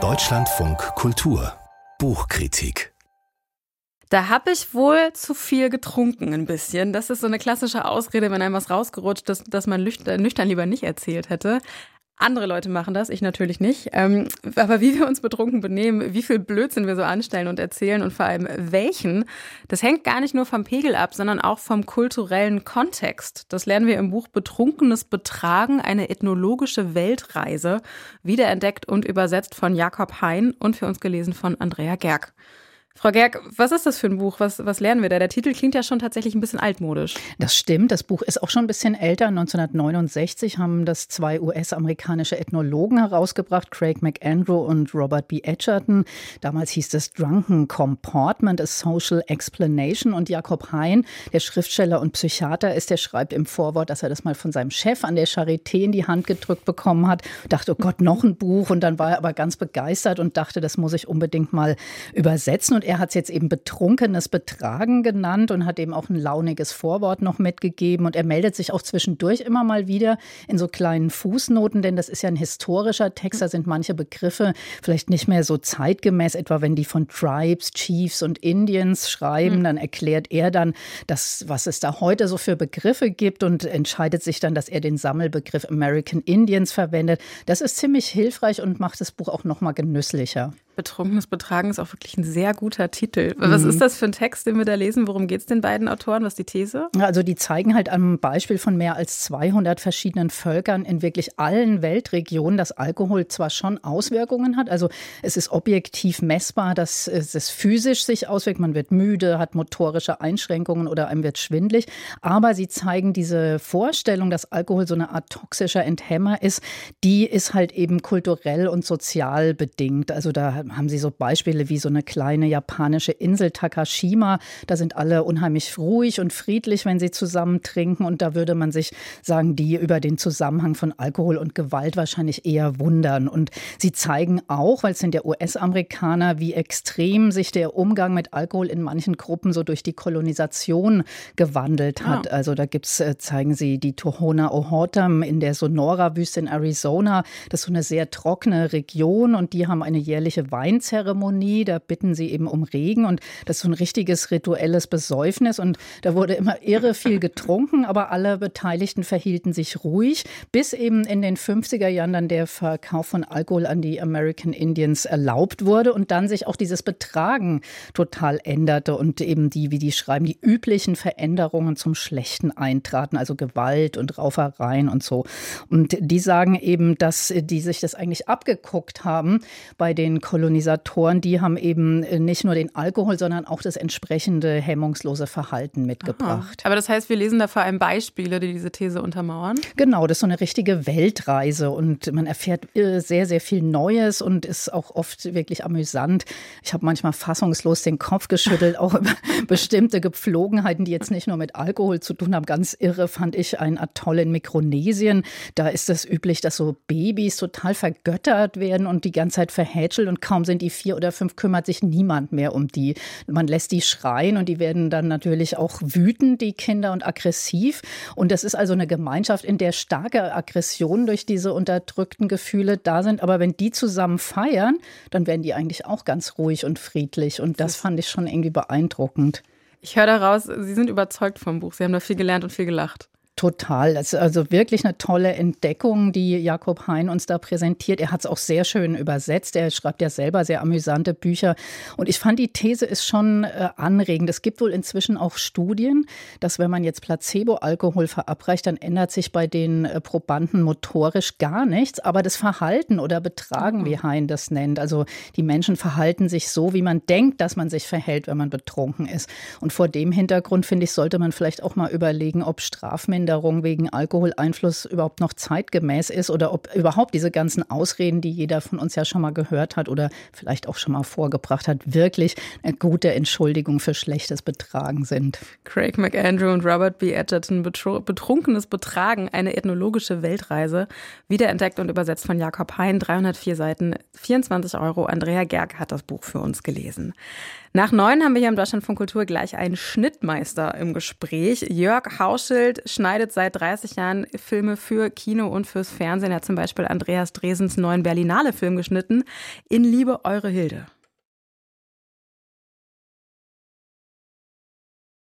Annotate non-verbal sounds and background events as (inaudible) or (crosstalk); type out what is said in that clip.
Deutschlandfunk Kultur Buchkritik da habe ich wohl zu viel getrunken, ein bisschen. Das ist so eine klassische Ausrede, wenn einem was rausgerutscht ist, dass man nüchtern, nüchtern lieber nicht erzählt hätte. Andere Leute machen das, ich natürlich nicht. Ähm, aber wie wir uns betrunken benehmen, wie viel Blödsinn wir so anstellen und erzählen und vor allem welchen, das hängt gar nicht nur vom Pegel ab, sondern auch vom kulturellen Kontext. Das lernen wir im Buch Betrunkenes Betragen, eine ethnologische Weltreise, wiederentdeckt und übersetzt von Jakob Hein und für uns gelesen von Andrea Gerg. Frau Gerg, was ist das für ein Buch? Was, was lernen wir da? Der Titel klingt ja schon tatsächlich ein bisschen altmodisch. Das stimmt. Das Buch ist auch schon ein bisschen älter. 1969 haben das zwei US-amerikanische Ethnologen herausgebracht, Craig McAndrew und Robert B. Edgerton. Damals hieß es Drunken Comportment, a Social Explanation. Und Jakob Hein, der Schriftsteller und Psychiater ist, der schreibt im Vorwort, dass er das mal von seinem Chef an der Charité in die Hand gedrückt bekommen hat. Dachte, oh Gott, noch ein Buch. Und dann war er aber ganz begeistert und dachte, das muss ich unbedingt mal übersetzen. Und er hat es jetzt eben betrunkenes Betragen genannt und hat eben auch ein launiges Vorwort noch mitgegeben. Und er meldet sich auch zwischendurch immer mal wieder in so kleinen Fußnoten, denn das ist ja ein historischer Text. Da sind manche Begriffe vielleicht nicht mehr so zeitgemäß, etwa wenn die von Tribes, Chiefs und Indians schreiben, mhm. dann erklärt er dann, dass, was es da heute so für Begriffe gibt und entscheidet sich dann, dass er den Sammelbegriff American Indians verwendet. Das ist ziemlich hilfreich und macht das Buch auch noch mal genüsslicher. Betrunkenes Betragen ist auch wirklich ein sehr guter Titel. Was mhm. ist das für ein Text, den wir da lesen? Worum geht es den beiden Autoren? Was ist die These? Also die zeigen halt am Beispiel von mehr als 200 verschiedenen Völkern in wirklich allen Weltregionen, dass Alkohol zwar schon Auswirkungen hat, also es ist objektiv messbar, dass es physisch sich auswirkt. Man wird müde, hat motorische Einschränkungen oder einem wird schwindlig. Aber sie zeigen diese Vorstellung, dass Alkohol so eine Art toxischer Enthemmer ist, die ist halt eben kulturell und sozial bedingt. Also da haben Sie so Beispiele wie so eine kleine japanische Insel Takashima. Da sind alle unheimlich ruhig und friedlich, wenn sie zusammen trinken. Und da würde man sich sagen, die über den Zusammenhang von Alkohol und Gewalt wahrscheinlich eher wundern. Und sie zeigen auch, weil es sind ja US-Amerikaner, wie extrem sich der Umgang mit Alkohol in manchen Gruppen so durch die Kolonisation gewandelt hat. Ja. Also da gibt's, äh, zeigen sie die Tohono O'odham in der Sonora-Wüste in Arizona. Das ist so eine sehr trockene Region und die haben eine jährliche Weinzeremonie. Da bitten sie eben um Regen und das ist so ein richtiges rituelles Besäufnis. Und da wurde immer irre viel (laughs) getrunken, aber alle Beteiligten verhielten sich ruhig, bis eben in den 50er Jahren dann der Verkauf von Alkohol an die American Indians erlaubt wurde und dann sich auch dieses Betragen total änderte und eben die, wie die schreiben, die üblichen Veränderungen zum Schlechten eintraten, also Gewalt und Raufereien und so. Und die sagen eben, dass die sich das eigentlich abgeguckt haben bei den Kolonien Kolonisatoren, die haben eben äh, nicht nur den Alkohol, sondern auch das entsprechende hemmungslose Verhalten mitgebracht. Aha. Aber das heißt, wir lesen da vor allem Beispiele, die diese These untermauern? Genau, das ist so eine richtige Weltreise und man erfährt äh, sehr, sehr viel Neues und ist auch oft wirklich amüsant. Ich habe manchmal fassungslos den Kopf geschüttelt, auch über (laughs) bestimmte Gepflogenheiten, die jetzt nicht nur mit Alkohol zu tun haben. Ganz irre fand ich ein Atoll in Mikronesien. Da ist es üblich, dass so Babys total vergöttert werden und die ganze Zeit verhätschelt und kaum kaum sind die vier oder fünf, kümmert sich niemand mehr um die. Man lässt die schreien und die werden dann natürlich auch wütend, die Kinder, und aggressiv. Und das ist also eine Gemeinschaft, in der starke Aggressionen durch diese unterdrückten Gefühle da sind. Aber wenn die zusammen feiern, dann werden die eigentlich auch ganz ruhig und friedlich. Und das fand ich schon irgendwie beeindruckend. Ich höre daraus, Sie sind überzeugt vom Buch. Sie haben da viel gelernt und viel gelacht. Total. Das ist also wirklich eine tolle Entdeckung, die Jakob Hein uns da präsentiert. Er hat es auch sehr schön übersetzt. Er schreibt ja selber sehr amüsante Bücher. Und ich fand, die These ist schon äh, anregend. Es gibt wohl inzwischen auch Studien, dass wenn man jetzt Placebo-Alkohol verabreicht, dann ändert sich bei den äh, Probanden motorisch gar nichts. Aber das Verhalten oder Betragen, mhm. wie Hein das nennt, also die Menschen verhalten sich so, wie man denkt, dass man sich verhält, wenn man betrunken ist. Und vor dem Hintergrund, finde ich, sollte man vielleicht auch mal überlegen, ob Strafminderungen Behinderung wegen Alkoholeinfluss überhaupt noch zeitgemäß ist oder ob überhaupt diese ganzen Ausreden, die jeder von uns ja schon mal gehört hat oder vielleicht auch schon mal vorgebracht hat, wirklich eine gute Entschuldigung für schlechtes Betragen sind. Craig McAndrew und Robert B. Edgerton, Betrunkenes Betragen, eine ethnologische Weltreise, wiederentdeckt und übersetzt von Jakob Hein, 304 Seiten, 24 Euro. Andrea Gerg hat das Buch für uns gelesen. Nach neun haben wir hier im Deutschland von Kultur gleich einen Schnittmeister im Gespräch. Jörg Hauschild schneidet seit 30 Jahren Filme für Kino und fürs Fernsehen. Er hat zum Beispiel Andreas Dresens neuen Berlinale-Film geschnitten. In Liebe, eure Hilde.